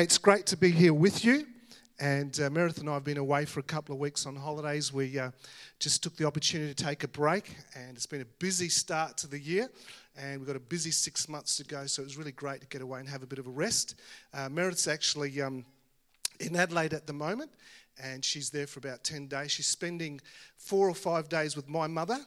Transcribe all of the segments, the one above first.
It's great to be here with you. And uh, Meredith and I have been away for a couple of weeks on holidays. We uh, just took the opportunity to take a break, and it's been a busy start to the year. And we've got a busy six months to go, so it was really great to get away and have a bit of a rest. Uh, Meredith's actually um, in Adelaide at the moment, and she's there for about 10 days. She's spending four or five days with my mother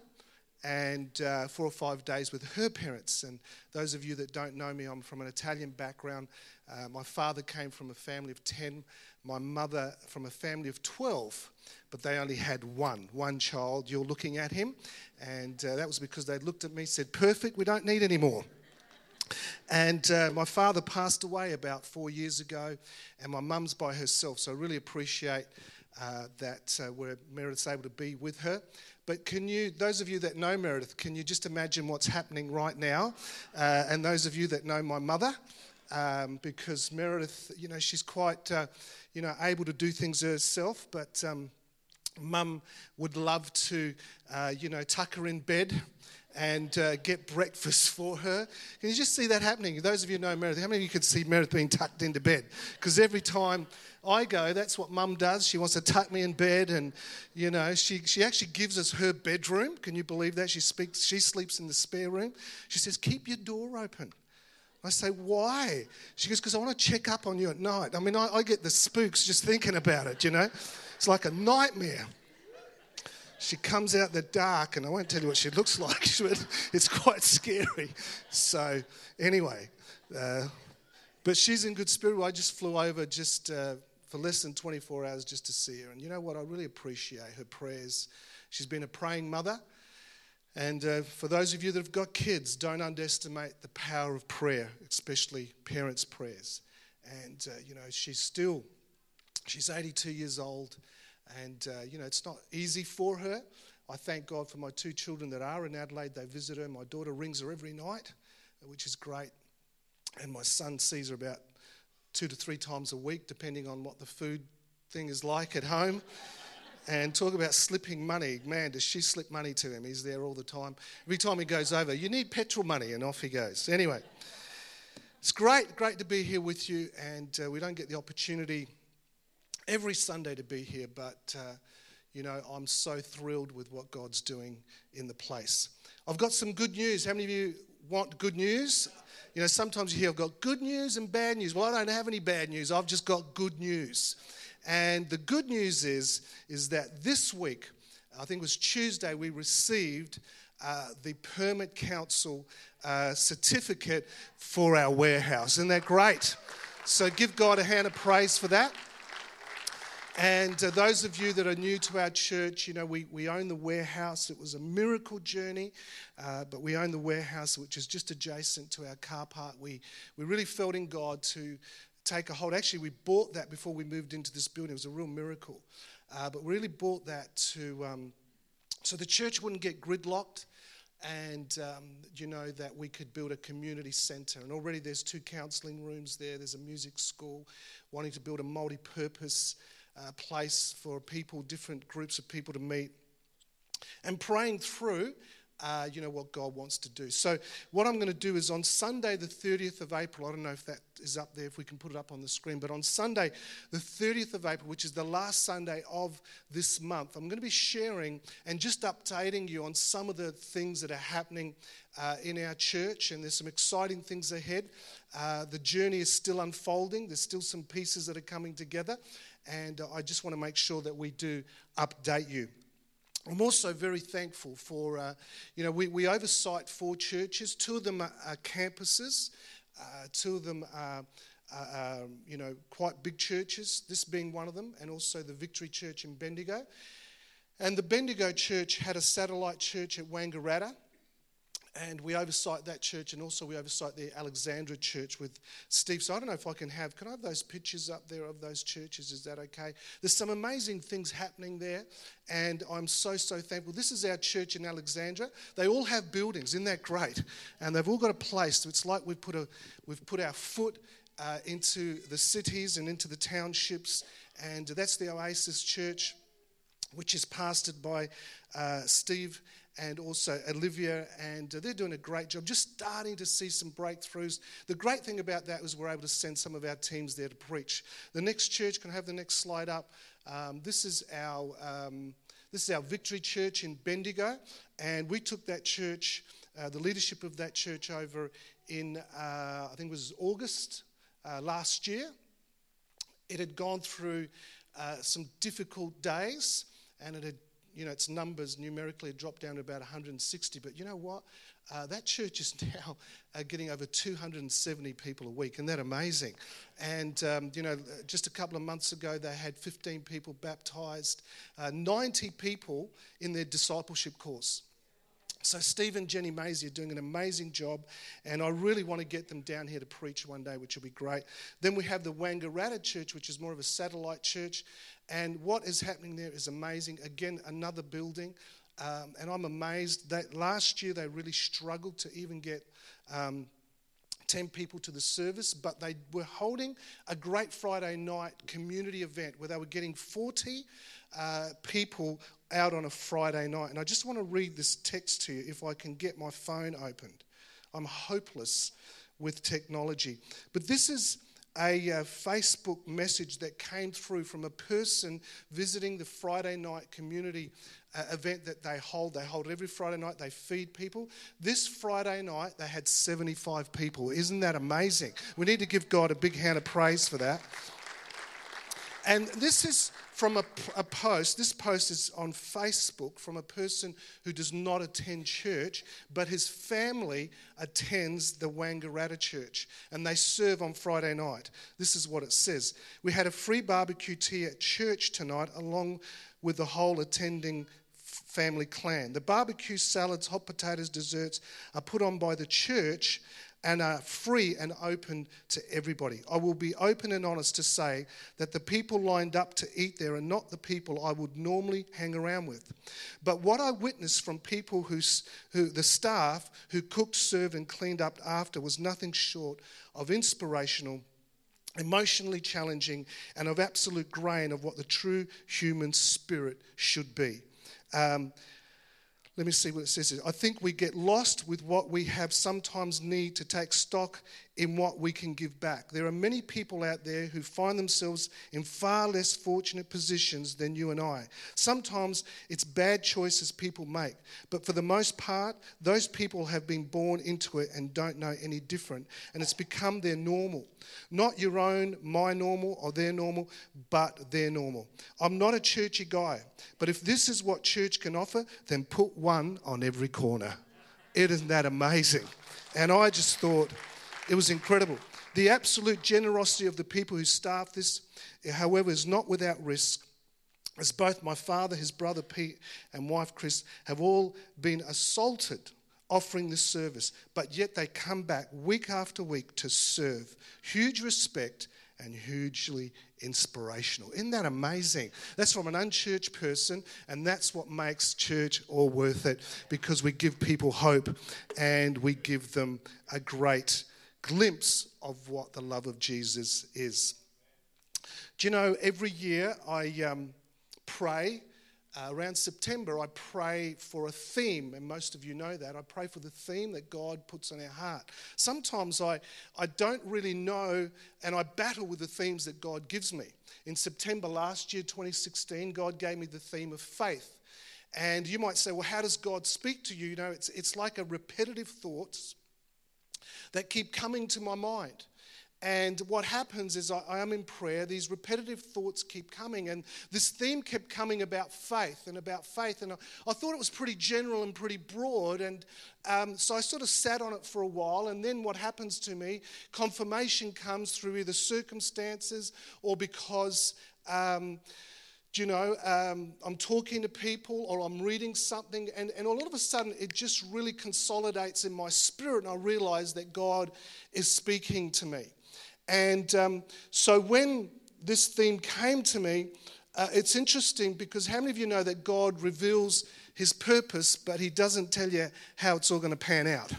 and uh, four or five days with her parents. And those of you that don't know me, I'm from an Italian background. Uh, my father came from a family of 10, my mother from a family of 12, but they only had one, one child. You're looking at him, and uh, that was because they looked at me said, Perfect, we don't need any more. And uh, my father passed away about four years ago, and my mum's by herself, so I really appreciate uh, that uh, where Meredith's able to be with her. But can you, those of you that know Meredith, can you just imagine what's happening right now? Uh, and those of you that know my mother, um, because Meredith, you know, she's quite, uh, you know, able to do things herself, but um, mum would love to, uh, you know, tuck her in bed and uh, get breakfast for her. Can you just see that happening? Those of you know Meredith, how many of you could see Meredith being tucked into bed? Because every time I go, that's what mum does. She wants to tuck me in bed, and you know, she, she actually gives us her bedroom. Can you believe that? She speaks, she sleeps in the spare room. She says, Keep your door open. I say, Why? She goes, Because I want to check up on you at night. I mean, I, I get the spooks just thinking about it, you know? It's like a nightmare she comes out the dark, and I won't tell you what she looks like, but it's quite scary. So, anyway, uh, but she's in good spirit. I just flew over just uh, for less than 24 hours just to see her. And you know what? I really appreciate her prayers. She's been a praying mother. And uh, for those of you that have got kids, don't underestimate the power of prayer, especially parents' prayers. And, uh, you know, she's still, she's 82 years old. And, uh, you know, it's not easy for her. I thank God for my two children that are in Adelaide. They visit her. My daughter rings her every night, which is great. And my son sees her about two to three times a week, depending on what the food thing is like at home. And talk about slipping money. Man, does she slip money to him? He's there all the time. Every time he goes over, you need petrol money, and off he goes. Anyway, it's great, great to be here with you. And uh, we don't get the opportunity every Sunday to be here, but uh, you know, I'm so thrilled with what God's doing in the place. I've got some good news. How many of you want good news? You know, sometimes you hear I've got good news and bad news. Well, I don't have any bad news. I've just got good news. And the good news is, is that this week, I think it was Tuesday, we received uh, the Permit Council uh, certificate for our warehouse. Isn't that great? So give God a hand of praise for that. And uh, those of you that are new to our church, you know, we, we own the warehouse. It was a miracle journey, uh, but we own the warehouse, which is just adjacent to our car park. We, we really felt in God to take a hold. Actually, we bought that before we moved into this building. It was a real miracle. Uh, but we really bought that to, um, so the church wouldn't get gridlocked and um, you know that we could build a community centre and already there's two counselling rooms there there's a music school wanting to build a multi-purpose uh, place for people, different groups of people to meet, and praying through. Uh, you know what God wants to do. So, what I'm going to do is on Sunday, the 30th of April, I don't know if that is up there, if we can put it up on the screen, but on Sunday, the 30th of April, which is the last Sunday of this month, I'm going to be sharing and just updating you on some of the things that are happening uh, in our church, and there's some exciting things ahead. Uh, the journey is still unfolding, there's still some pieces that are coming together, and I just want to make sure that we do update you. I'm also very thankful for, uh, you know, we, we oversight four churches. Two of them are, are campuses, uh, two of them are, um, you know, quite big churches, this being one of them, and also the Victory Church in Bendigo. And the Bendigo Church had a satellite church at Wangaratta and we oversight that church, and also we oversight the Alexandra church with Steve. So I don't know if I can have, can I have those pictures up there of those churches? Is that okay? There's some amazing things happening there, and I'm so, so thankful. This is our church in Alexandra. They all have buildings, isn't that great? And they've all got a place. So it's like we've put, a, we've put our foot uh, into the cities and into the townships, and that's the Oasis Church, which is pastored by uh, Steve and also Olivia, and uh, they're doing a great job, just starting to see some breakthroughs. The great thing about that was we're able to send some of our teams there to preach. The next church, can I have the next slide up? Um, this is our. Um, this is our Victory Church in Bendigo, and we took that church, uh, the leadership of that church, over in uh, I think it was August uh, last year. It had gone through uh, some difficult days, and it had you know, its numbers numerically dropped down to about 160. But you know what? Uh, that church is now uh, getting over 270 people a week. Isn't that amazing? And, um, you know, just a couple of months ago, they had 15 people baptized, uh, 90 people in their discipleship course. So, Steve and Jenny Maisie are doing an amazing job, and I really want to get them down here to preach one day, which will be great. Then we have the Wangaratta Church, which is more of a satellite church, and what is happening there is amazing. Again, another building, um, and I'm amazed that last year they really struggled to even get. Um, 10 people to the service, but they were holding a great Friday night community event where they were getting 40 uh, people out on a Friday night. And I just want to read this text to you if I can get my phone opened. I'm hopeless with technology. But this is a uh, Facebook message that came through from a person visiting the Friday night community uh, event that they hold. They hold every Friday night, they feed people. This Friday night, they had 75 people. Isn't that amazing? We need to give God a big hand of praise for that. And this is from a, a, post. This post is on Facebook from a person who does not attend church, but his family attends the Wangaratta church and they serve on Friday night. This is what it says We had a free barbecue tea at church tonight, along with the whole attending family clan. The barbecue salads, hot potatoes, desserts are put on by the church and are free and open to everybody. I will be open and honest to say that the people lined up to eat there are not the people I would normally hang around with. But what I witnessed from people who, who the staff who cooked, served, and cleaned up after was nothing short of inspirational emotionally challenging, and of absolute grain of what the true human spirit should be. Um, let me see what it says. I think we get lost with what we have sometimes need to take stock in what we can give back. There are many people out there who find themselves in far less fortunate positions than you and I. Sometimes it's bad choices people make, but for the most part, those people have been born into it and don't know any different, and it's become their normal. Not your own, my normal, or their normal, but their normal. I'm not a churchy guy, but if this is what church can offer, then put one on every corner. Isn't that amazing. And I just thought, it was incredible. The absolute generosity of the people who staff this, however, is not without risk. As both my father, his brother Pete, and wife Chris have all been assaulted offering this service, but yet they come back week after week to serve. Huge respect and hugely inspirational. Isn't that amazing? That's from an unchurched person, and that's what makes church all worth it because we give people hope and we give them a great glimpse of what the love of Jesus is. Do you know, every year I um, pray. Uh, around September, I pray for a theme, and most of you know that. I pray for the theme that God puts on our heart. Sometimes I, I don't really know, and I battle with the themes that God gives me. In September last year, 2016, God gave me the theme of faith. And you might say, well, how does God speak to you? You know, it's, it's like a repetitive thoughts that keep coming to my mind. And what happens is I, I, am in prayer, these repetitive thoughts keep coming, and this theme kept coming about faith and about faith. And I, I thought it was pretty general and pretty broad. And um, so I sort of sat on it for a while. And then what happens to me, confirmation comes through either circumstances or because. Um, do you know, um, I'm talking to people or I'm reading something, and, and all of a sudden it just really consolidates in my spirit, and I realize that God is speaking to me. And um, so when this theme came to me, uh, it's interesting because how many of you know that God reveals his purpose, but he doesn't tell you how it's all going to pan out?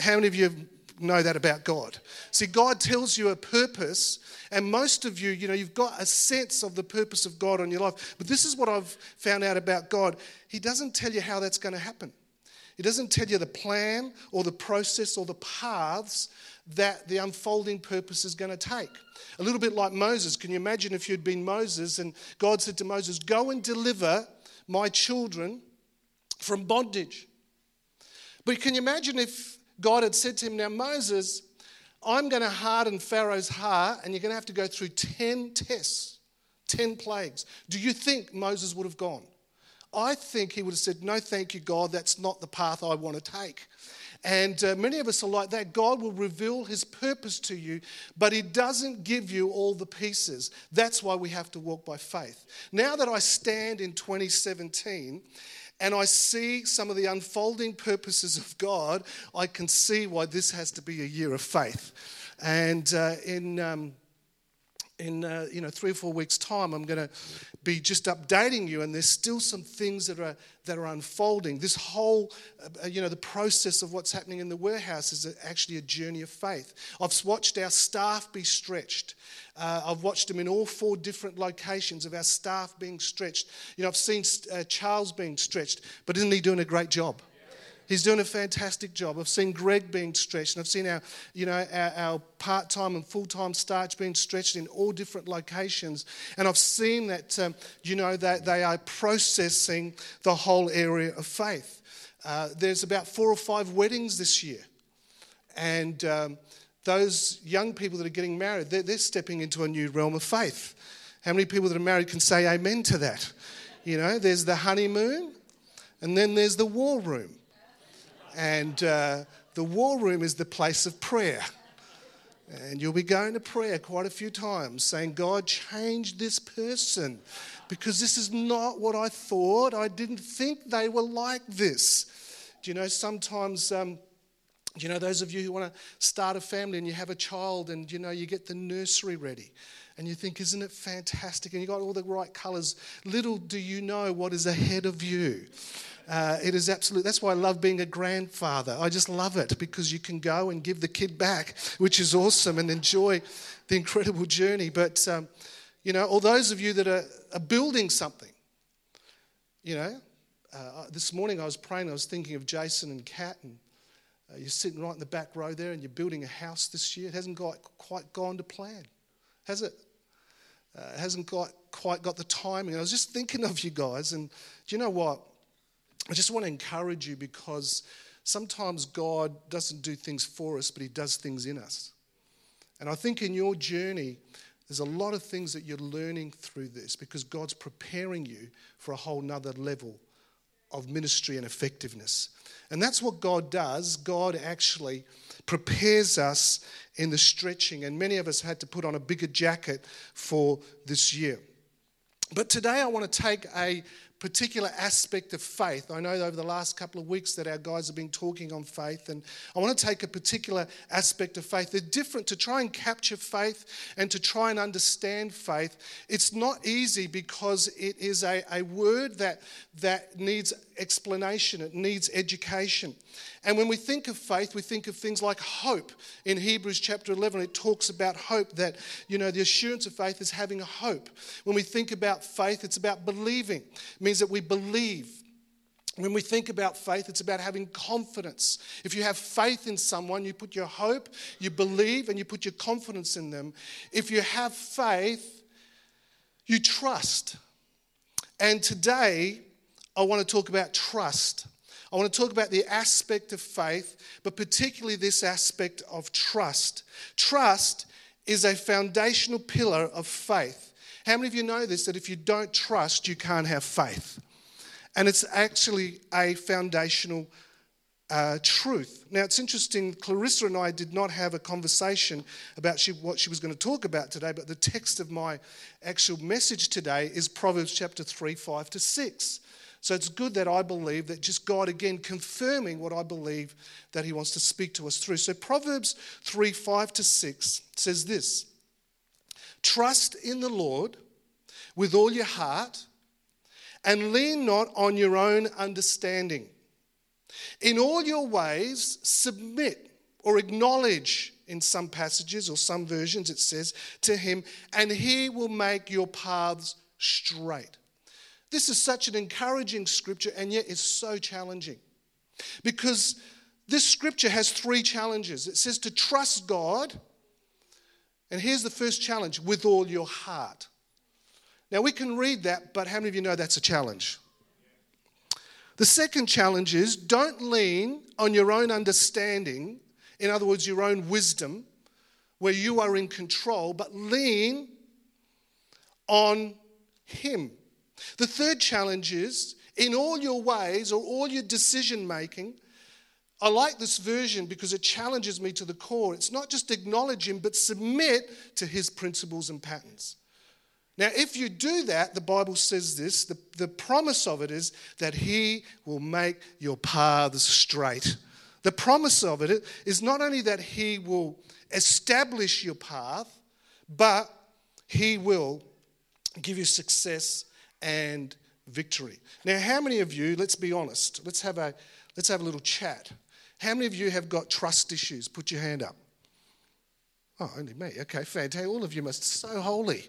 How many of you know that about God? See, God tells you a purpose, and most of you, you know, you've got a sense of the purpose of God on your life. But this is what I've found out about God He doesn't tell you how that's going to happen. He doesn't tell you the plan or the process or the paths that the unfolding purpose is going to take. A little bit like Moses. Can you imagine if you'd been Moses and God said to Moses, Go and deliver my children from bondage? But can you imagine if God had said to him, Now, Moses, I'm going to harden Pharaoh's heart and you're going to have to go through 10 tests, 10 plagues. Do you think Moses would have gone? I think he would have said, No, thank you, God, that's not the path I want to take. And uh, many of us are like that. God will reveal his purpose to you, but he doesn't give you all the pieces. That's why we have to walk by faith. Now that I stand in 2017 and I see some of the unfolding purposes of God, I can see why this has to be a year of faith. And uh, in um, in uh, you know three or four weeks' time, I'm going to be just updating you, and there's still some things that are that are unfolding. This whole uh, you know the process of what's happening in the warehouse is actually a journey of faith. I've watched our staff be stretched. Uh, I've watched them in all four different locations of our staff being stretched. You know, I've seen uh, Charles being stretched, but isn't he doing a great job? He's doing a fantastic job. I've seen Greg being stretched, and I've seen our, you know, our, our part-time and full-time staff being stretched in all different locations. And I've seen that, um, you know, that they are processing the whole area of faith. Uh, there's about four or five weddings this year, and um, those young people that are getting married, they're, they're stepping into a new realm of faith. How many people that are married can say amen to that? You know, there's the honeymoon, and then there's the war room. And uh, the war room is the place of prayer. And you'll be going to prayer quite a few times saying, God, change this person because this is not what I thought. I didn't think they were like this. Do you know, sometimes. Um, you know, those of you who want to start a family and you have a child and you know, you get the nursery ready and you think, isn't it fantastic? And you got all the right colors. Little do you know what is ahead of you. Uh, it is absolute. That's why I love being a grandfather. I just love it because you can go and give the kid back, which is awesome, and enjoy the incredible journey. But, um, you know, all those of you that are, are building something, you know, uh, this morning I was praying, I was thinking of Jason and Kat, and uh, you're sitting right in the back row there and you're building a house this year. It hasn't got, quite gone to plan, has it? Uh, it hasn't got, quite got the timing. I was just thinking of you guys, and do you know what? I just want to encourage you because sometimes God doesn't do things for us, but He does things in us. And I think in your journey, there's a lot of things that you're learning through this because God's preparing you for a whole nother level of ministry and effectiveness. And that's what God does. God actually prepares us in the stretching. And many of us had to put on a bigger jacket for this year. But today I want to take a particular aspect of faith. I know over the last couple of weeks that our guys have been talking on faith, and I want to take a particular aspect of faith. They're different to try and capture faith and to try and understand faith. It's not easy because it is a, a word that, that needs explanation, it needs education. And when we think of faith, we think of things like hope. In Hebrews chapter 11, it talks about hope that, you know, the assurance of faith is having a hope. When we think about faith, it's about believing, means that we believe. When we think about faith, it's about having confidence. If you have faith in someone, you put your hope, you believe, and you put your confidence in them. If you have faith, you trust. And today, I want to talk about trust. I want to talk about the aspect of faith, but particularly this aspect of trust. Trust is a foundational pillar of faith. How many of you know this? That if you don't trust, you can't have faith. And it's actually a foundational uh, truth. Now, it's interesting, Clarissa and I did not have a conversation about she, what she was going to talk about today, but the text of my actual message today is Proverbs chapter 3, 5 to 6. So it's good that I believe that just God again confirming what I believe that He wants to speak to us through. So Proverbs 3 5 to 6 says this Trust in the Lord with all your heart and lean not on your own understanding. In all your ways, submit or acknowledge in some passages or some versions it says to him, and he will make your paths straight. This is such an encouraging scripture, and yet it's so challenging. Because this scripture has three challenges. It says to trust God, and here's the first challenge with all your heart. Now, we can read that, but how many of you know that's a challenge? The second challenge is don't lean on your own understanding, in other words, your own wisdom, where you are in control, but lean on Him. The third challenge is in all your ways or all your decision making. I like this version because it challenges me to the core. It's not just acknowledge Him, but submit to His principles and patterns. Now, if you do that, the Bible says this the, the promise of it is that He will make your paths straight. The promise of it is not only that He will establish your path, but He will give you success and victory. Now, how many of you, let's be honest, let's have a, let's have a little chat. How many of you have got trust issues? Put your hand up. Oh, only me. Okay, fantastic. All of you must so holy.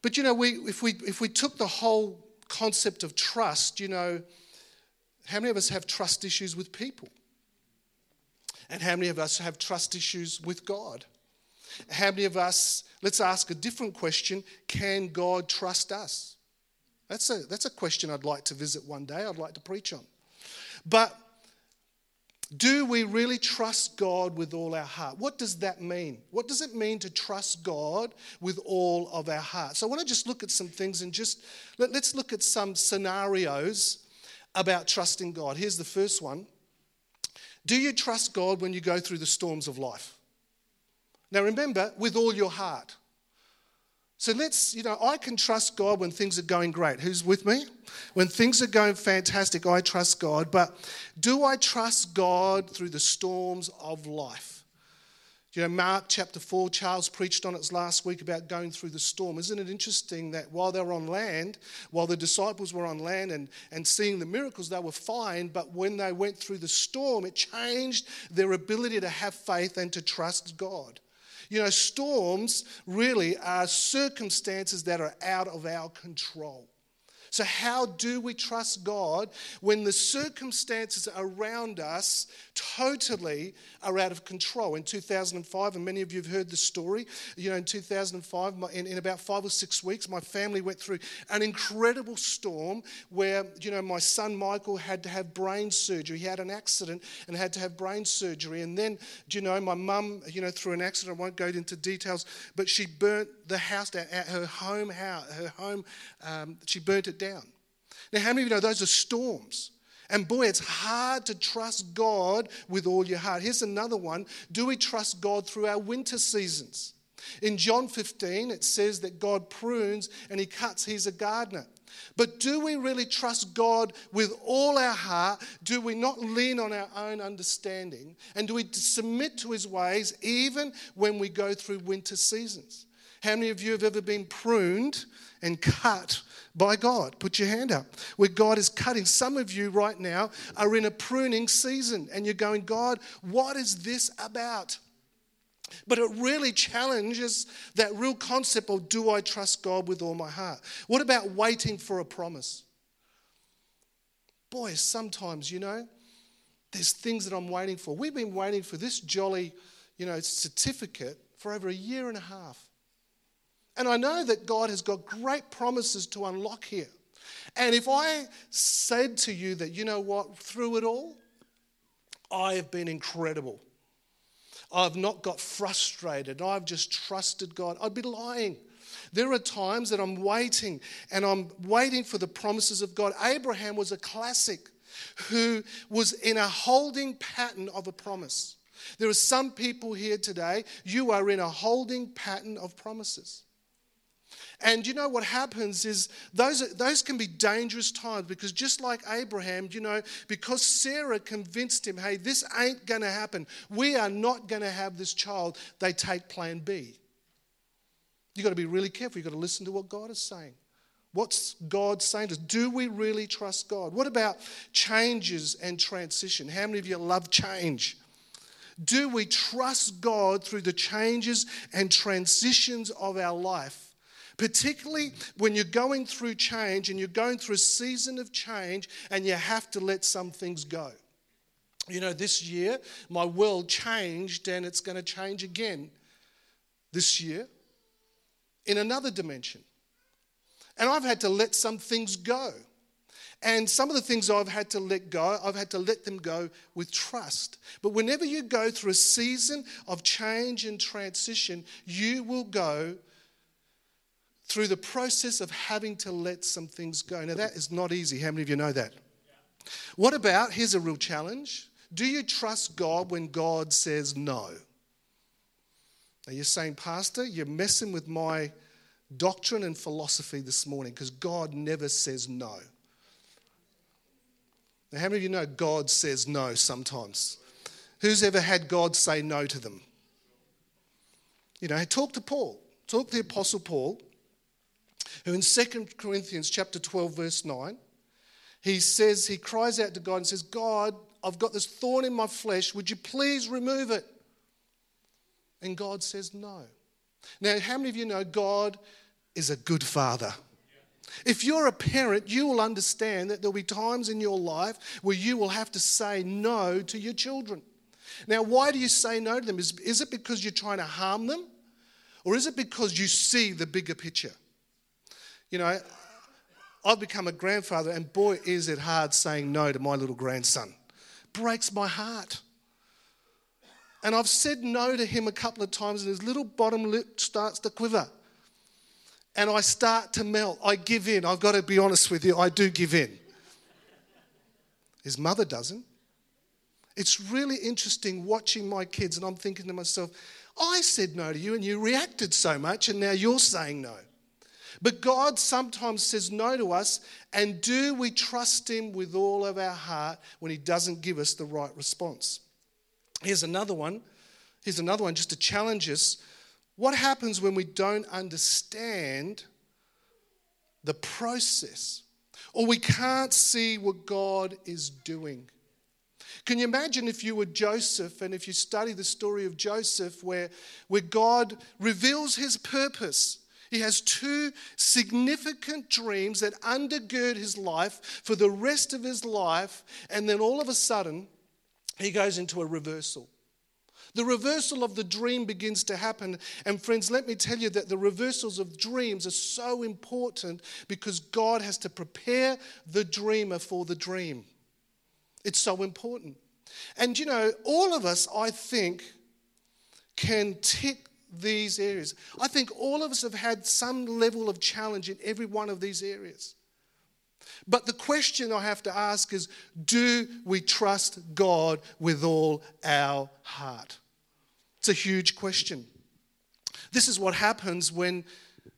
But you know, we, if, we, if we took the whole concept of trust, you know, how many of us have trust issues with people? And how many of us have trust issues with God? How many of us, let's ask a different question can God trust us? That's a, that's a question I'd like to visit one day, I'd like to preach on. But do we really trust God with all our heart? What does that mean? What does it mean to trust God with all of our heart? So I want to just look at some things and just let, us look at some scenarios about trusting God. Here's the first one Do you trust God when you go through the storms of life? Now remember, with all your heart. So let's, you know, I can trust God when things are going great. Who's with me? When things are going fantastic, I trust God. But do I trust God through the storms of life? You know, Mark chapter 4, Charles preached on it last week about going through the storm. Isn't it interesting that while they were on land, while the disciples were on land and, and seeing the miracles, they were fine, but when they went through the storm, it changed their ability to have faith and to trust God. You know, storms really are circumstances that are out of our control. So, how do we trust God when the circumstances around us totally are out of control? In 2005, and many of you have heard the story, you know, in 2005, in, in about five or six weeks, my family went through an incredible storm where, you know, my son Michael had to have brain surgery. He had an accident and had to have brain surgery. And then, you know, my mum, you know, through an accident, I won't go into details, but she burnt the house down, her home house, her home, um, she burnt it down. Now, how many of you know those are storms? And boy, it's hard to trust God with all your heart. Here's another one Do we trust God through our winter seasons? In John 15, it says that God prunes and he cuts, he's a gardener. But do we really trust God with all our heart? Do we not lean on our own understanding? And do we submit to his ways even when we go through winter seasons? How many of you have ever been pruned and cut by God? Put your hand up. Where God is cutting. Some of you right now are in a pruning season and you're going, God, what is this about? But it really challenges that real concept of do I trust God with all my heart? What about waiting for a promise? Boy, sometimes, you know, there's things that I'm waiting for. We've been waiting for this jolly, you know, certificate for over a year and a half. And I know that God has got great promises to unlock here. And if I said to you that, you know what, through it all, I have been incredible. I've not got frustrated. I've just trusted God. I'd be lying. There are times that I'm waiting and I'm waiting for the promises of God. Abraham was a classic who was in a holding pattern of a promise. There are some people here today, you are in a holding pattern of promises. And you know what happens is those, those can be dangerous times because just like Abraham, you know, because Sarah convinced him, hey, this ain't going to happen. We are not going to have this child. They take plan B. You've got to be really careful. You've got to listen to what God is saying. What's God saying to us? Do we really trust God? What about changes and transition? How many of you love change? Do we trust God through the changes and transitions of our life? Particularly when you're going through change and you're going through a season of change and you have to let some things go. You know, this year my world changed and it's going to change again this year in another dimension. And I've had to let some things go. And some of the things I've had to let go, I've had to let them go with trust. But whenever you go through a season of change and transition, you will go through the process of having to let some things go. Now, that is not easy. How many of you know that? What about, here's a real challenge. Do you trust God when God says no? Are you're saying, Pastor, you're messing with my doctrine and philosophy this morning because God never says no. Now, how many of you know God says no sometimes? Who's ever had God say no to them? You know, talk to Paul. Talk to the Apostle Paul, who in 2 Corinthians chapter 12, verse 9, he says, he cries out to God and says, God, I've got this thorn in my flesh. Would you please remove it? And God says, No. Now, how many of you know God is a good father? If you're a parent, you will understand that there'll be times in your life where you will have to say no to your children. Now, why do you say no to them? Is, is it because you're trying to harm them? Or is it because you see the bigger picture? You know, I've become a grandfather, and boy, is it hard saying no to my little grandson. Breaks my heart. And I've said no to him a couple of times, and his little bottom lip starts to quiver and I start to melt. I give in. I've got to be honest with you, I do give in. His mother doesn't. It's really interesting watching my kids, and I'm thinking to myself, I said no to you, and you reacted so much, and now you're saying no. But God sometimes says no to us, and do we trust Him with all of our heart when He doesn't give us the right response? Here's another one. Here's another one just to challenge us what happens when we don't understand the process or we can't see what God is doing? Can you imagine if you were Joseph and if you study the story of Joseph where, where God reveals his purpose? He has two significant dreams that undergird his life for the rest of his life, and then all of a sudden, he goes into a reversal. The reversal of the dream begins to happen. And friends, let me tell you that the reversals of dreams are so important because God has to prepare the dreamer for the dream. It's so important. And you know, all of us, I think, can tick these areas. I think all of us have had some level of challenge in every one of these areas. But the question I have to ask is do we trust God with all our heart? It's a huge question. This is what happens when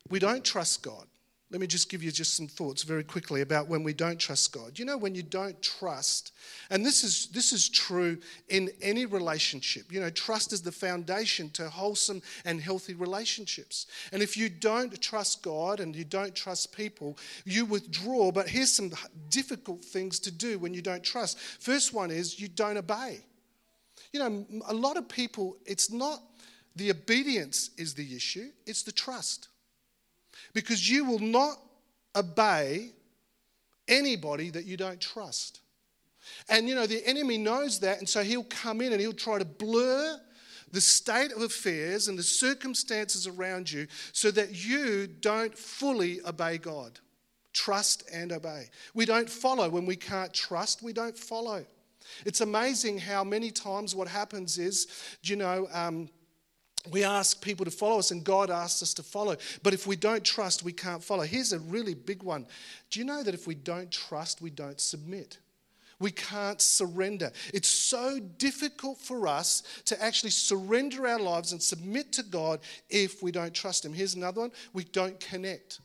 we don't trust God. Let me just give you just some thoughts very quickly about when we don't trust God. You know, when you don't trust, and this is this is true in any relationship. You know, trust is the foundation to wholesome and healthy relationships. And if you don't trust God and you don't trust people, you withdraw. But here's some difficult things to do when you don't trust. First one is you don't obey. You know, a lot of people, it's not the obedience is the issue, it's the trust. Because you will not obey anybody that you don't trust. And you know, the enemy knows that, and so he'll come in and he'll try to blur the state of affairs and the circumstances around you so that you don't fully obey God. Trust and obey. We don't follow. When we can't trust, we don't follow. It's amazing how many times what happens is, you know, um, we ask people to follow us and God asks us to follow. But if we don't trust, we can't follow. Here's a really big one. Do you know that if we don't trust, we don't submit? We can't surrender. It's so difficult for us to actually surrender our lives and submit to God if we don't trust Him. Here's another one we don't connect.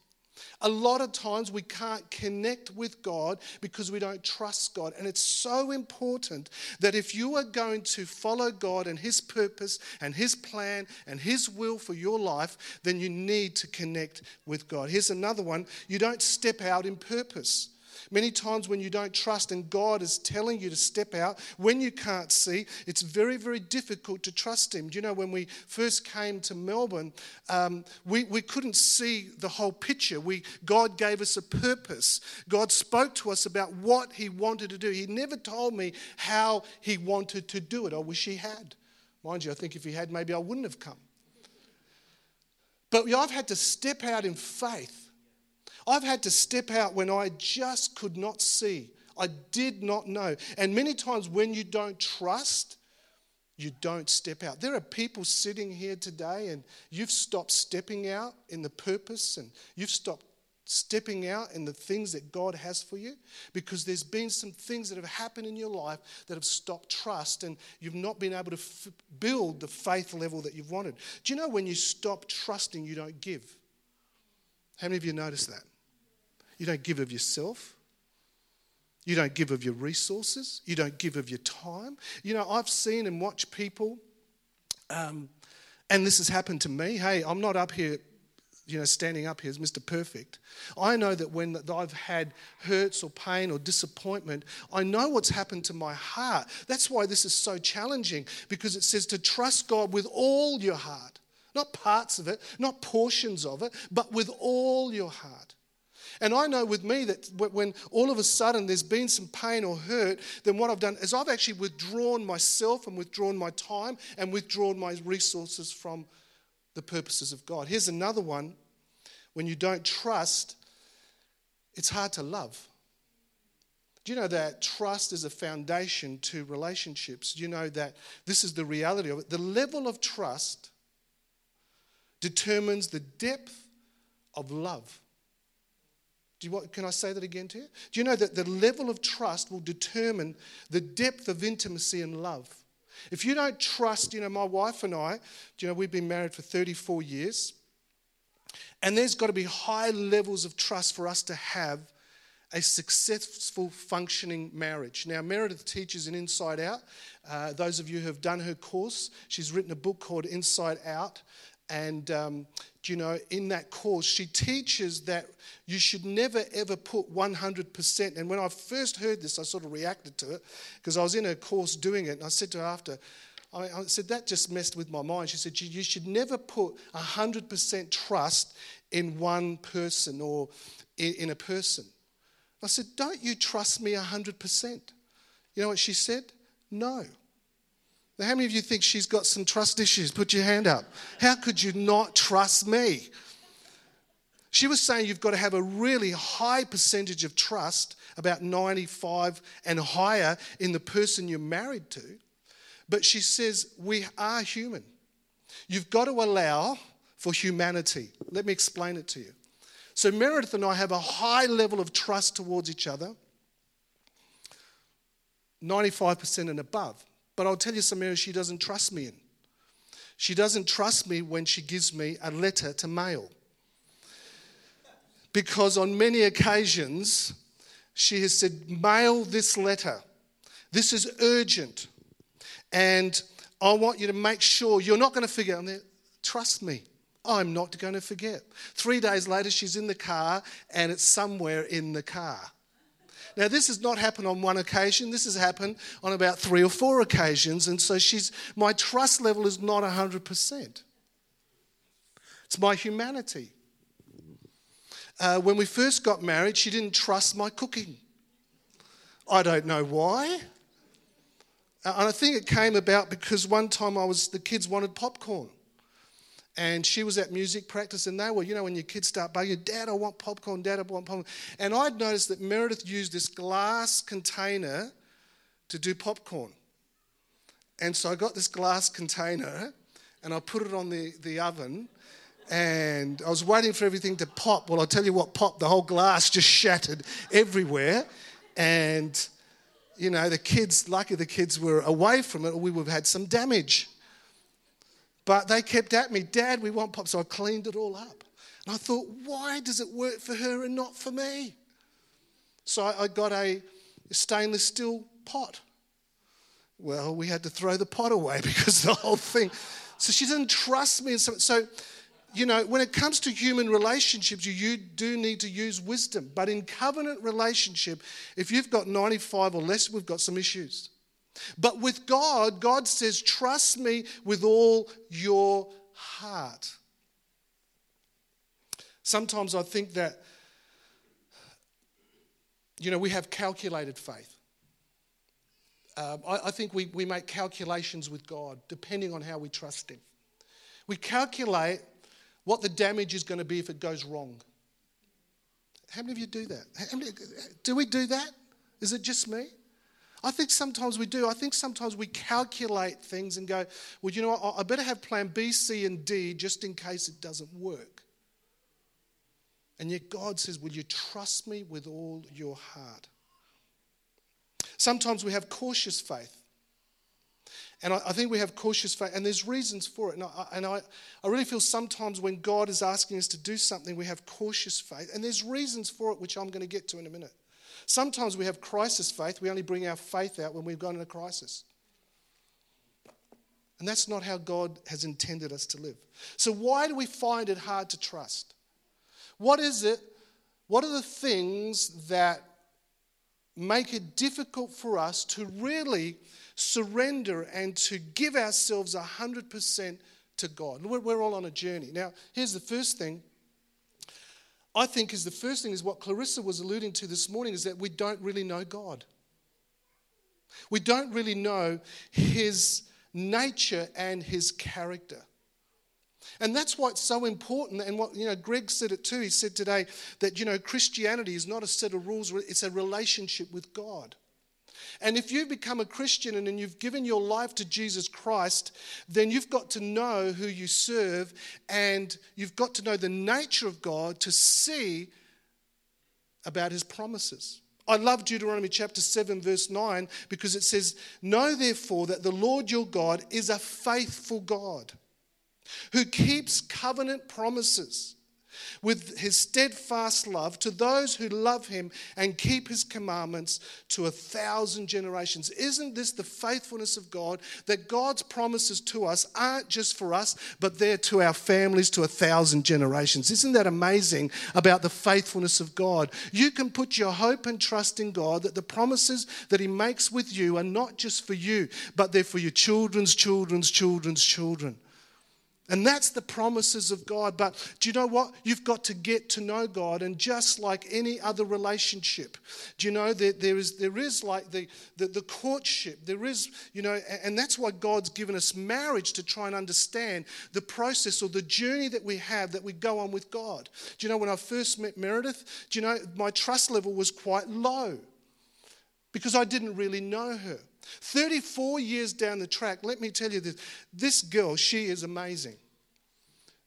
A lot of times we can't connect with God because we don't trust God. And it's so important that if you are going to follow God and His purpose and His plan and His will for your life, then you need to connect with God. Here's another one you don't step out in purpose. Many times when you don't trust and God is telling you to step out, when you can't see, it's very, very difficult to trust Him. Do you know, when we first came to Melbourne, um, we, we couldn't see the whole picture. We, God gave us a purpose. God spoke to us about what He wanted to do. He never told me how He wanted to do it. I wish He had. Mind you, I think if He had, maybe I wouldn't have come. But I've had to step out in faith I've had to step out when I just could not see. I did not know. And many times when you don't trust, you don't step out. There are people sitting here today and you've stopped stepping out in the purpose and you've stopped stepping out in the things that God has for you because there's been some things that have happened in your life that have stopped trust and you've not been able to f- build the faith level that you've wanted. Do you know when you stop trusting, you don't give? How many of you noticed that? You don't give of yourself. You don't give of your resources. You don't give of your time. You know, I've seen and watched people, um, and this has happened to me. Hey, I'm not up here, you know, standing up here as Mr. Perfect. I know that when I've had hurts or pain or disappointment, I know what's happened to my heart. That's why this is so challenging because it says to trust God with all your heart, not parts of it, not portions of it, but with all your heart. And I know with me that when all of a sudden there's been some pain or hurt, then what I've done is I've actually withdrawn myself and withdrawn my time and withdrawn my resources from the purposes of God. Here's another one when you don't trust, it's hard to love. Do you know that trust is a foundation to relationships? Do you know that this is the reality of it? The level of trust determines the depth of love. Do you want, can I say that again to you? Do you know that the level of trust will determine the depth of intimacy and love? If you don't trust, you know, my wife and I, you know, we've been married for 34 years, and there's got to be high levels of trust for us to have a successful functioning marriage. Now, Meredith teaches in Inside Out. Uh, those of you who have done her course, she's written a book called Inside Out. And, um, you know, in that course, she teaches that you should never ever put 100%. And when I first heard this, I sort of reacted to it because I was in a course doing it. And I said to her after, I, I said, that just messed with my mind. She said, you should never put 100% trust in one person or in, in a person. I said, don't you trust me 100%? You know what she said? No. How many of you think she's got some trust issues? Put your hand up. How could you not trust me? She was saying you've got to have a really high percentage of trust, about 95 and higher, in the person you're married to. But she says we are human. You've got to allow for humanity. Let me explain it to you. So, Meredith and I have a high level of trust towards each other, 95% and above. But I'll tell you some areas she doesn't trust me in. She doesn't trust me when she gives me a letter to mail. Because on many occasions, she has said, Mail this letter. This is urgent. And I want you to make sure you're not going to forget. Trust me, I'm not going to forget. Three days later, she's in the car and it's somewhere in the car. Now, this has not happened on one occasion. This has happened on about three or four occasions. And so she's, my trust level is not 100%. It's my humanity. Uh, when we first got married, she didn't trust my cooking. I don't know why. And I think it came about because one time I was, the kids wanted popcorn. And she was at music practice, and they were, you know, when your kids start bugging, Dad, I want popcorn, Dad, I want popcorn. And I'd noticed that Meredith used this glass container to do popcorn. And so I got this glass container and I put it on the, the oven and I was waiting for everything to pop. Well, I'll tell you what popped. The whole glass just shattered everywhere. And, you know, the kids, lucky the kids were away from it, or we would have had some damage. But they kept at me, Dad, we want pop. So I cleaned it all up. And I thought, why does it work for her and not for me? So I got a stainless steel pot. Well, we had to throw the pot away because the whole thing. So she didn't trust me. So, so you know, when it comes to human relationships, you, you do need to use wisdom. But in covenant relationship, if you've got 95 or less, we've got some issues. But with God, God says, trust me with all your heart. Sometimes I think that, you know, we have calculated faith. Um, I, I think we, we make calculations with God depending on how we trust Him. We calculate what the damage is going to be if it goes wrong. How many of you do that? Many, do we do that? Is it just me? I think sometimes we do. I think sometimes we calculate things and go, well, you know what? I better have plan B, C, and D just in case it doesn't work. And yet God says, Will you trust me with all your heart? Sometimes we have cautious faith. And I, think we have cautious faith, and there's reasons for it. And, I, and I, I really feel sometimes when God is asking us to do something, we have cautious faith. And there's reasons for it, which I'm going to get to in a minute. Sometimes we have crisis faith. We only bring our faith out when we've gone in a crisis. And that's not how God has intended us to live. So, why do we find it hard to trust? What is it? What are the things that make it difficult for us to really surrender and to give ourselves 100% to God. We're, all on a journey. Now, here's the first thing. I think is the first thing is what Clarissa was alluding to this morning is that we don't really know God. We don't really know his nature and his character. And that's why it's so important. And what, you know, Greg said it too. He said today that, you know, Christianity is not a set of rules, it's a relationship with God. And if you've become a Christian and you've given your life to Jesus Christ, then you've got to know who you serve and you've got to know the nature of God to see about his promises. I love Deuteronomy chapter 7, verse 9, because it says, Know therefore that the Lord your God is a faithful God who keeps covenant promises with his steadfast love to those who love him and keep his commandments to a thousand generations. Isn't this the faithfulness of God that God's promises to us aren't just for us, but they're to our families to a thousand generations? Isn't that amazing about the faithfulness of God? You can put your hope and trust in God that the promises that he makes with you are not just for you, but they're for your children's children's children's children. And that's the promises of God. But do you know what? You've got to get to know God. And just like any other relationship, do you know that there is, there is like the, the, the courtship? There is, you know, and that's why God's given us marriage to try and understand the process or the journey that we have that we go on with God. Do you know, when I first met Meredith, do you know, my trust level was quite low because I didn't really know her. 34 years down the track, let me tell you this this girl, she is amazing.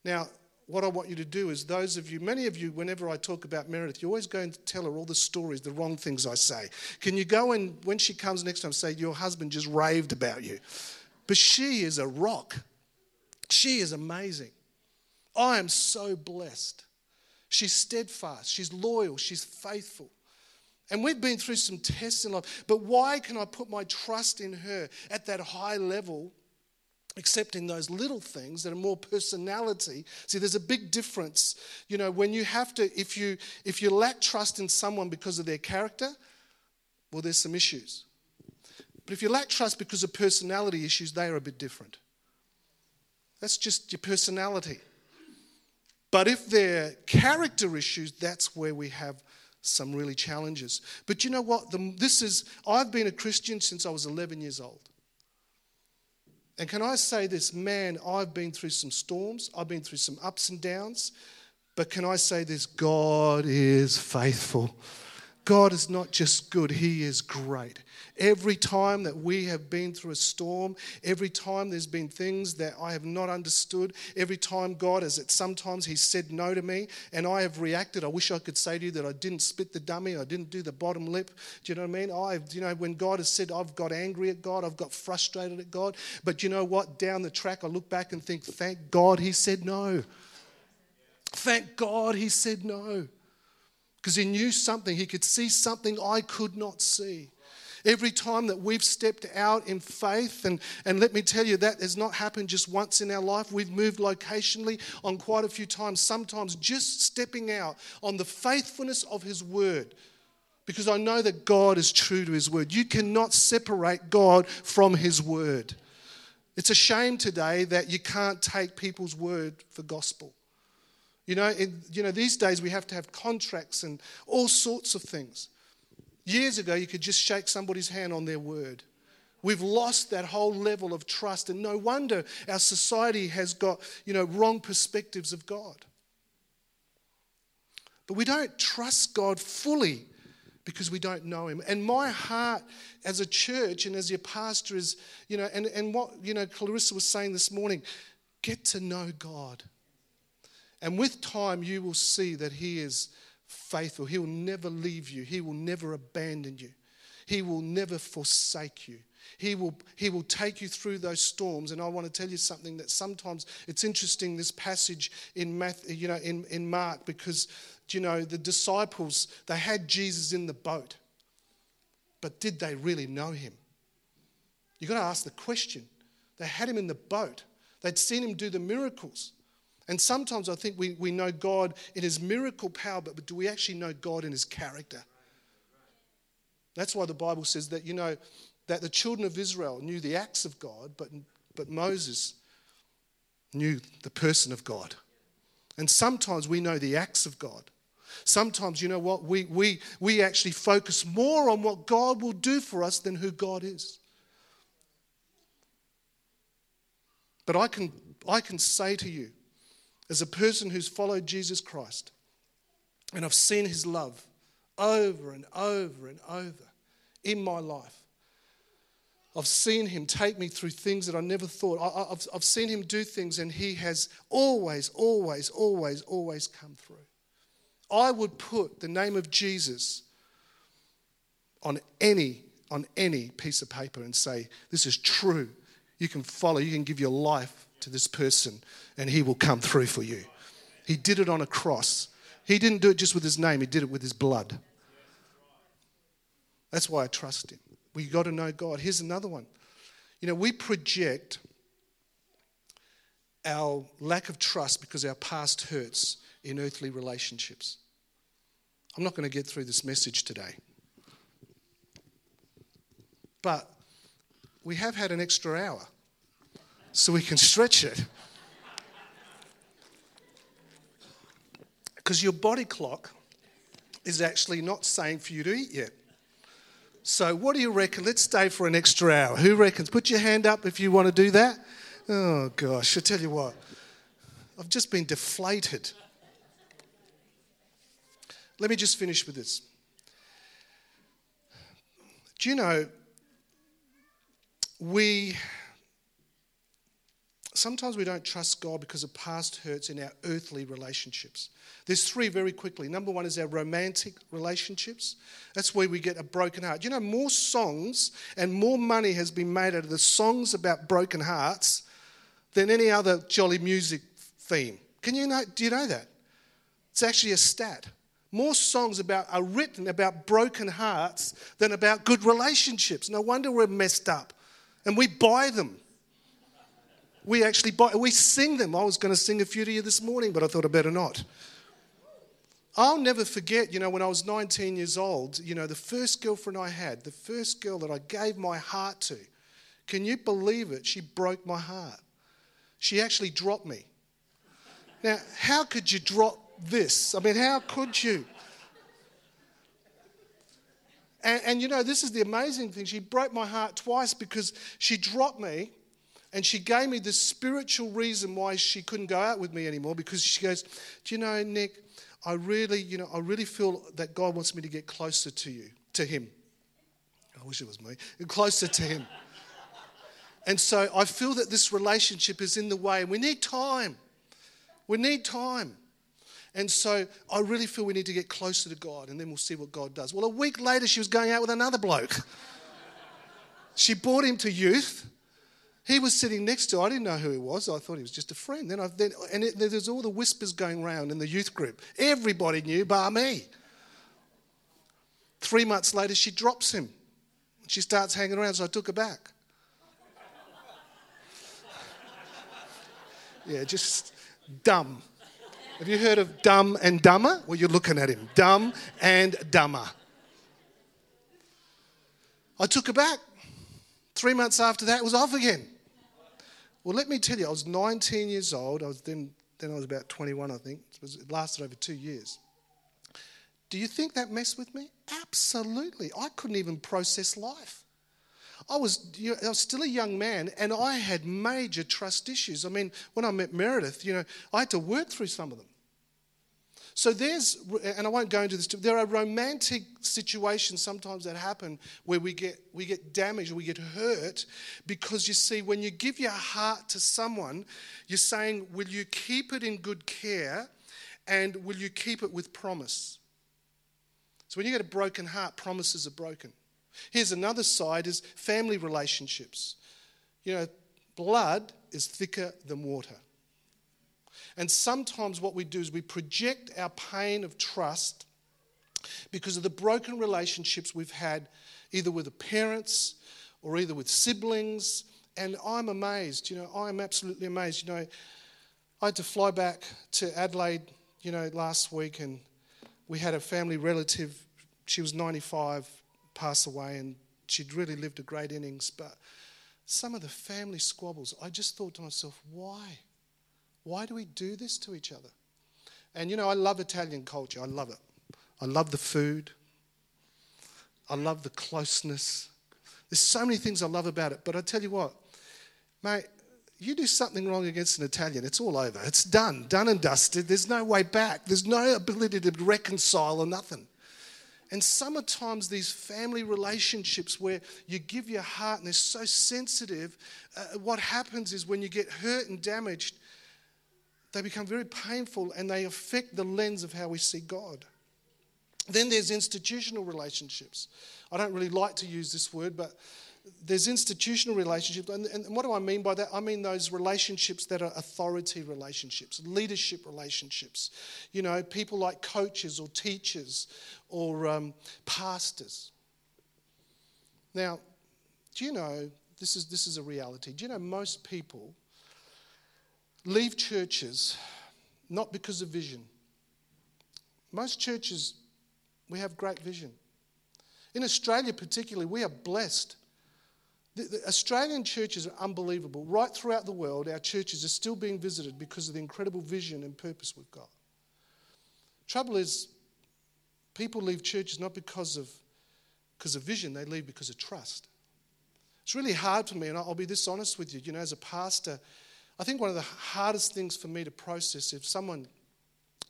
Now, what I want you to do is, those of you, many of you, whenever I talk about Meredith, you're always going to tell her all the stories, the wrong things I say. Can you go and, when she comes next time, say, Your husband just raved about you? But she is a rock. She is amazing. I am so blessed. She's steadfast, she's loyal, she's faithful. And we've been through some tests in life, but why can I put my trust in her at that high level? Except in those little things that are more personality. See, there's a big difference. You know, when you have to, if you if you lack trust in someone because of their character, well, there's some issues. But if you lack trust because of personality issues, they are a bit different. That's just your personality. But if they're character issues, that's where we have some really challenges. But you know what? The, this is, I've been a Christian since I was 11 years old. And can I say this, man, I've been through some storms, I've been through some ups and downs, but can I say this? God is faithful. God is not just good, He is great. Every time that we have been through a storm, every time there's been things that I have not understood, every time God has, at sometimes He said no to me and I have reacted. I wish I could say to you that I didn't spit the dummy, I didn't do the bottom lip. Do you know what I mean? I've, you know, when God has said I've got angry at God, I've got frustrated at God, but you know what? Down the track, I look back and think, thank God He said no. Thank God He said no because he knew something. He could see something I could not see. Every time that we've stepped out in faith, and, and let me tell you, that has not happened just once in our life. We've moved locationally on quite a few times, sometimes just stepping out on the faithfulness of His Word. Because I know that God is true to His Word. You cannot separate God from His Word. It's a shame today that you can't take people's word for gospel. You know, in, you know, these days we have to have contracts and all sorts of things. Years ago, you could just shake somebody's hand on their word. We've lost that whole level of trust, and no wonder our society has got, you know, wrong perspectives of God. But we don't trust God fully because we don't know him. And my heart as a church and as your pastor is, you know, and, and what, you know, Clarissa was saying this morning, get to know God. And with time, you will see that he is faithful. He will never leave you, He will never abandon you, He will never forsake you. He will, he will take you through those storms. And I want to tell you something that sometimes it's interesting, this passage in, Math, you know, in, in Mark, because, you know, the disciples, they had Jesus in the boat. But did they really know him? You've got to ask the question. They had him in the boat, they'd seen him do the miracles. And sometimes I think we, we know God in his miracle power, but but do we actually know God in his character? That's why the Bible says that, you know, that the children of Israel knew the acts of God, but, but Moses knew the person of God. And sometimes we know the acts of God. Sometimes, you know what, we, we, we actually focus more on what God will do for us than who God is. But I can, I can say to you, as a person who's followed Jesus Christ, and I've seen his love over and over and over in my life. I've seen him take me through things that I never thought. I, have I've seen him do things, and he has always, always, always, always come through. I would put the name of Jesus on any, on any piece of paper and say, This is true. You can follow, you can give your life to this person, and he will come through for you. He did it on a cross. He didn't do it just with his name, he did it with his blood. That's why I trust him. We got to know God. Here's another one. You know, we project our lack of trust because our past hurts in earthly relationships. I'm not going to get through this message today. But we have had an extra hour so we can stretch it. Because your body clock is actually not saying for you to eat yet. So, what do you reckon? Let's stay for an extra hour. Who reckons? Put your hand up if you want to do that. Oh, gosh, I tell you what, I've just been deflated. Let me just finish with this. Do you know, we sometimes we don't trust God because of past hurts in our earthly relationships. There's three very quickly. Number one is our romantic relationships. That's where we get a broken heart. You know, more songs and more money has been made out of the songs about broken hearts than any other jolly music theme. Can you know, do you know that? It's actually a stat. More songs about are written about broken hearts than about good relationships. No wonder we're messed up. And we buy them. We actually buy, we sing them. I was going to sing a few to you this morning, but I thought I better not. I'll never forget, you know, when I was 19 years old, you know, the first girlfriend I had, the first girl that I gave my heart to, can you believe it? She broke my heart. She actually dropped me. Now, how could you drop this? I mean, how could you? And, and, you know, this is the amazing thing. She broke my heart twice because she dropped me and she gave me the spiritual reason why she couldn't go out with me anymore because she goes, Do you know, Nick, I really, you know, I really feel that God wants me to get closer to you, to Him. I wish it was me, closer to Him. and so I feel that this relationship is in the way, we need time. We need time. And so I really feel we need to get closer to God, and then we'll see what God does. Well, a week later, she was going out with another bloke. she brought him to youth. He was sitting next to. I didn't know who he was. I thought he was just a friend. Then, I, then and it, there's all the whispers going around in the youth group. Everybody knew, bar me. Three months later, she drops him. She starts hanging around, so I took her back. yeah, just dumb. Have you heard of Dumb and Dumber? Well, you're looking at him. Dumb and Dumber. I took her back. Three months after that, it was off again. Well, let me tell you, I was 19 years old. I was then, then I was about 21, I think. It, was, it lasted over two years. Do you think that messed with me? Absolutely. I couldn't even process life. I was, you know, I was still a young man and I had major trust issues. I mean, when I met Meredith, you know, I had to work through some of them. So there's, and I won't go into this, there are romantic situations sometimes that happen where we get, we get damaged, we get hurt, because you see, when you give your heart to someone, you're saying, will you keep it in good care and will you keep it with promise? So when you get a broken heart, promises are broken. Here's another side is family relationships. You know, blood is thicker than water. And sometimes what we do is we project our pain of trust because of the broken relationships we've had either with the parents or either with siblings. And I'm amazed, you know, I'm absolutely amazed. You know, I had to fly back to Adelaide, you know, last week and we had a family relative, she was 95, pass away, and she'd really lived a great innings. But some of the family squabbles, I just thought to myself, why? Why do we do this to each other? And you know, I love Italian culture. I love it. I love the food. I love the closeness. There's so many things I love about it. But I tell you what, mate, you do something wrong against an Italian, it's all over. It's done, done and dusted. There's no way back. There's no ability to reconcile or nothing. And sometimes these family relationships where you give your heart and they're so sensitive, uh, what happens is when you get hurt and damaged, they become very painful and they affect the lens of how we see God. Then there's institutional relationships. I don't really like to use this word, but there's institutional relationships. And, and, what do I mean by that? I mean those relationships that are authority relationships, leadership relationships. You know, people like coaches or teachers or um, pastors. Now, do you know, this is, this is a reality. Do you know most people leave churches not because of vision? Most churches, we have great vision. In Australia, particularly, we are blessed the, the Australian churches are unbelievable. Right throughout the world, our churches are still being visited because of the incredible vision and purpose we've got. Trouble is, people leave churches not because of, because of vision, they leave because of trust. It's really hard for me, and I'll be this honest with you. You know, as a pastor, I think one of the hardest things for me to process if someone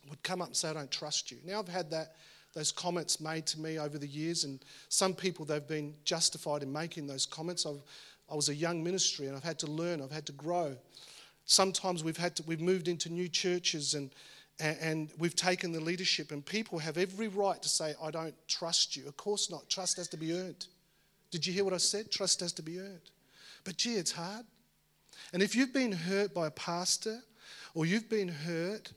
would come up and say, I don't trust you. Now, I've had that those comments made to me over the years, and some people they've been justified in making those comments. I've, I was a young ministry, and I've had to learn. I've had to grow. Sometimes we've had to we've moved into new churches and. And we've taken the leadership, and people have every right to say, I don't trust you. Of course not. Trust has to be earned. Did you hear what I said? Trust has to be earned. But gee, it's hard. And if you've been hurt by a pastor, or you've been hurt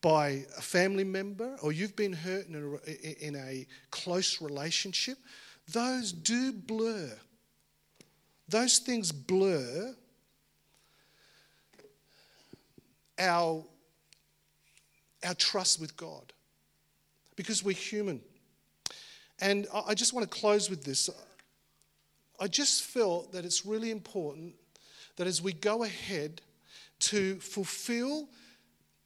by a family member or you've been hurt in a, in a close relationship, those do blur. Those things blur our, our trust with God because we're human. And I just want to close with this. I just felt that it's really important that as we go ahead to fulfill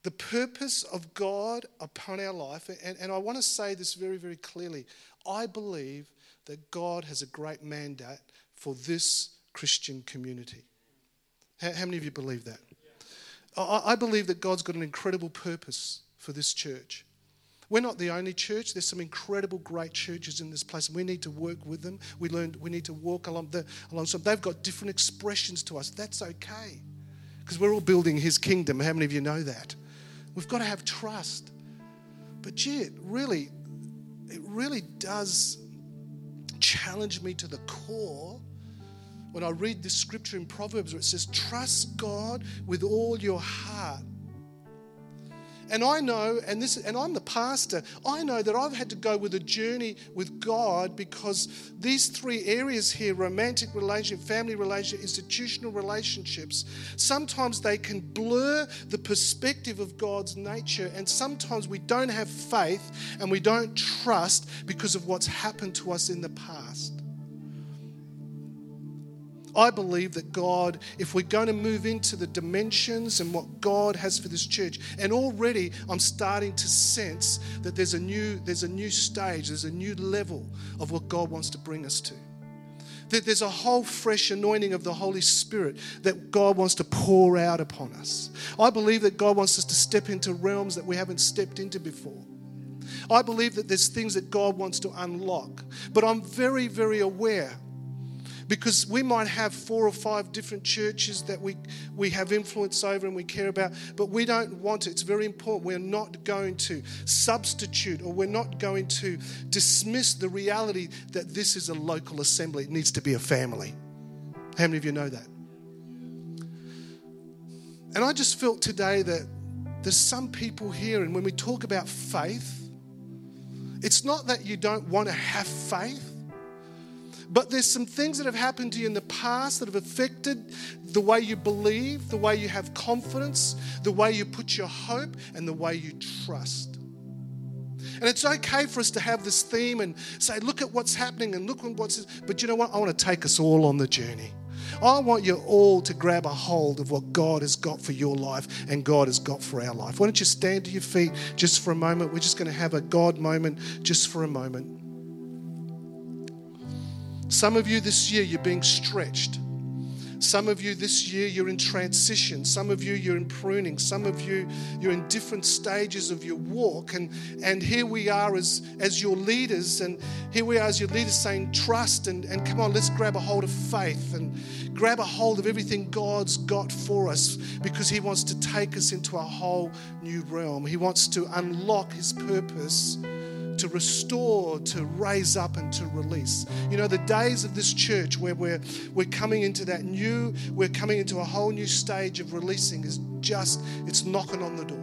the purpose of God upon our life, and, and I want to say this very, very clearly. I believe that God has a great mandate for this Christian community. How, how many of you believe that? I believe that God's got an incredible purpose for this church. We're not the only church. There's some incredible, great churches in this place, and we need to work with them. We learned we need to walk along the alongside. They've got different expressions to us. That's okay, because we're all building His kingdom. How many of you know that? We've got to have trust. But gee, it really, it really does challenge me to the core when I read this scripture in Proverbs where it says, Trust God with all your heart And I know, and this, and I'm the pastor. I know that I've had to go with a journey with God because these three areas here—romantic relationship, family relationship, institutional relationships. Sometimes they can blur the perspective of God's nature, and sometimes we don't have faith and we don't trust because of what's happened to us in the past. I believe that God, if we're going to move into the dimensions and what God has for this church, and already I'm starting to sense that there's a new, there's a new stage, there's a new level of what God wants to bring us to. That there's a whole fresh anointing of the Holy Spirit that God wants to pour out upon us. I believe that God wants us to step into realms that we haven't stepped into before. I believe that there's things that God wants to unlock. But I'm very, very aware because we might have four or five different churches that we, we have influence over and we care about, but we don't want it. It's very important. We're not going to substitute or we're not going to dismiss the reality that this is a local assembly. It needs to be a family. How many of you know that? And I just felt today that there's some people here, and when we talk about faith, it's not that you don't want to have faith. But there's some things that have happened to you in the past that have affected the way you believe, the way you have confidence, the way you put your hope, and the way you trust. And it's okay for us to have this theme and say, look at what's happening and look at what's. But you know what? I want to take us all on the journey. I want you all to grab a hold of what God has got for your life and God has got for our life. Why don't you stand to your feet just for a moment? We're just going to have a God moment just for a moment. Some of you this year, you're being stretched. Some of you this year, you're in transition. Some of you, you're in pruning. Some of you, you're in different stages of your walk. And, and here we are as, as your leaders, and here we are as your leaders saying, Trust and, and come on, let's grab a hold of faith and grab a hold of everything God's got for us because He wants to take us into a whole new realm. He wants to unlock His purpose to restore, to raise up, and to release. You know, the days of this church where we're, we're coming into that new, we're coming into a whole new stage of releasing is just, it's knocking on the door.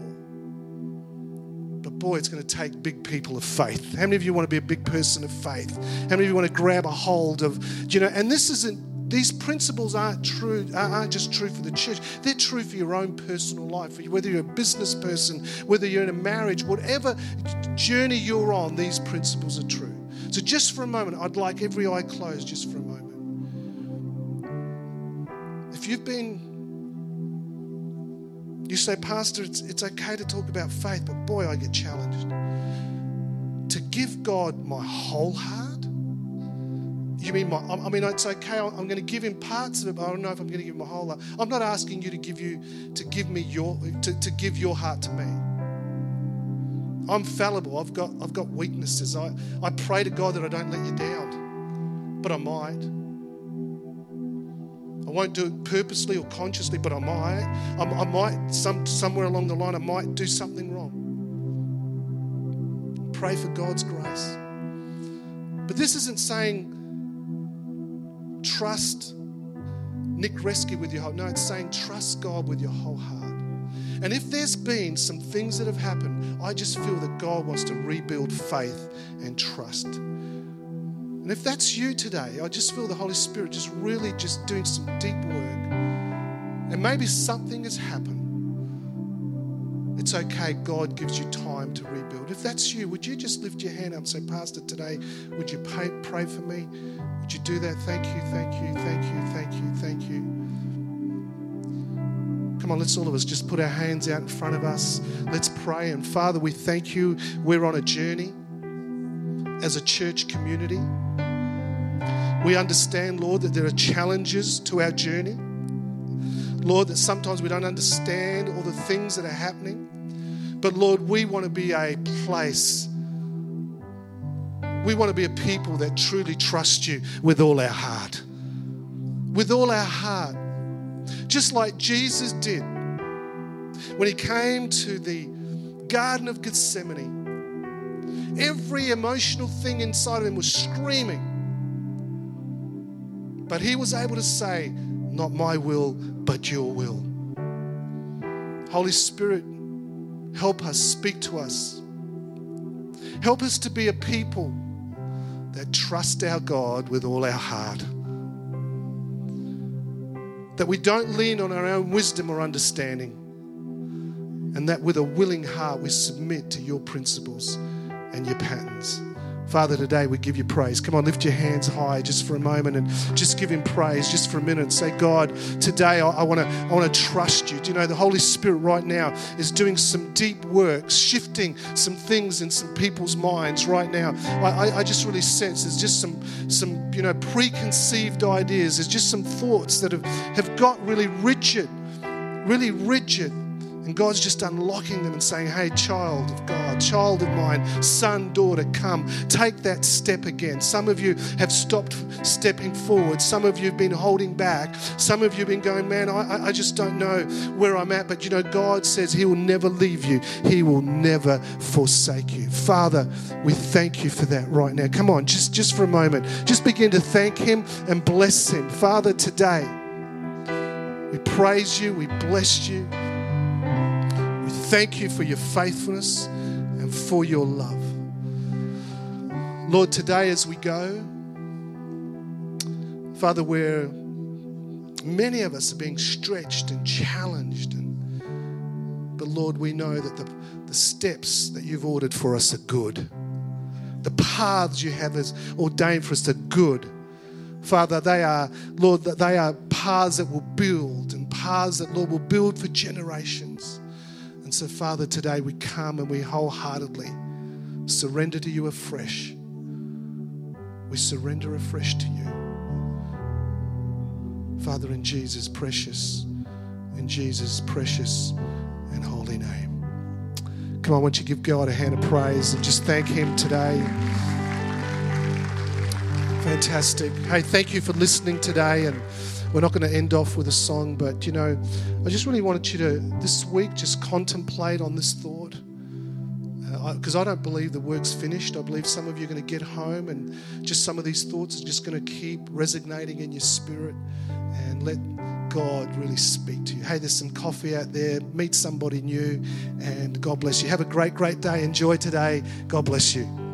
But boy, it's going to take big people of faith. How many of you want to be a big person of faith? How many of you want to grab a hold of, you know, and this isn't these principles aren't true, aren't just true for the church. They're true for your own personal life. Whether you're a business person, whether you're in a marriage, whatever journey you're on, these principles are true. So, just for a moment, I'd like every eye closed just for a moment. If you've been you say, Pastor, it's, it's okay to talk about faith, but boy, I get challenged. To give God my whole heart, you mean my, I mean, it's okay. I'm going to give him parts of it, but I don't know if I'm going to give him my whole heart. I'm not asking you to give you, to give me your, to, to give your heart to me. I'm fallible. I've got, I've got weaknesses. I, I pray to God that I don't let you down, but I might. I won't do it purposely or consciously, but I might. I, I might, some, somewhere along the line, I might do something wrong. Pray for God's grace. But this isn't saying trust Nick Rescue with your whole. No, it's saying trust God with your whole heart. And if there's been some things that have happened, I just feel that God wants to rebuild faith and trust. And if that's you today, I just feel the Holy Spirit just really just doing some deep work. And maybe something has happened. It's okay. God gives you time to rebuild. If that's you, would you just lift your hand up and say, Pastor, today, would you pray, pray for me? Would you do that? Thank you, thank you, thank you, thank you, thank you. Come on, let's all of us just put our hands out in front of us. Let's pray. And Father, we thank you. We're on a journey as a church community. We understand, Lord, that there are challenges to our journey. Lord, that sometimes we don't understand all the things that are happening. But Lord, we want to be a place we want to be a people that truly trust you with all our heart. With all our heart. Just like Jesus did when he came to the Garden of Gethsemane. Every emotional thing inside of him was screaming. But he was able to say, Not my will, but your will. Holy Spirit, Help us, speak to us. Help us to be a people that trust our God with all our heart. That we don't lean on our own wisdom or understanding. And that with a willing heart we submit to your principles and your patterns. Father, today we give you praise. Come on, lift your hands high just for a moment and just give him praise just for a minute. Say, God, today I, I want to I want to trust you. Do you know the Holy Spirit right now is doing some deep work, shifting some things in some people's minds right now. I, I, I just really sense there's just some some you know preconceived ideas. There's just some thoughts that have, have got really rigid, really rigid and God's just unlocking them and saying, Hey, child of God, child of mine, son, daughter, come, take that step again. Some of you have stopped stepping forward. Some of you have been holding back. Some of you have been going, Man, I, I just don't know where I'm at. But you know, God says He will never leave you, He will never forsake you. Father, we thank you for that right now. Come on, just, just for a moment, just begin to thank Him and bless Him. Father, today, we praise you, we bless you thank you for your faithfulness and for your love. Lord, today as we go, Father, where many of us are being stretched and challenged, and, but Lord, we know that the, the steps that you've ordered for us are good. The paths you have ordained for us are good. Father, they are, Lord, that they are paths that will build and paths that, Lord, will build for generations. So, Father, today we come and we wholeheartedly surrender to you afresh. We surrender afresh to you. Father, in Jesus' precious, in Jesus' precious and holy name. Come on, won't you give God a hand of praise and just thank Him today? Fantastic. Hey, thank you for listening today and we're not going to end off with a song, but you know, I just really wanted you to this week just contemplate on this thought. Because uh, I, I don't believe the work's finished. I believe some of you are going to get home and just some of these thoughts are just going to keep resonating in your spirit and let God really speak to you. Hey, there's some coffee out there. Meet somebody new and God bless you. Have a great, great day. Enjoy today. God bless you.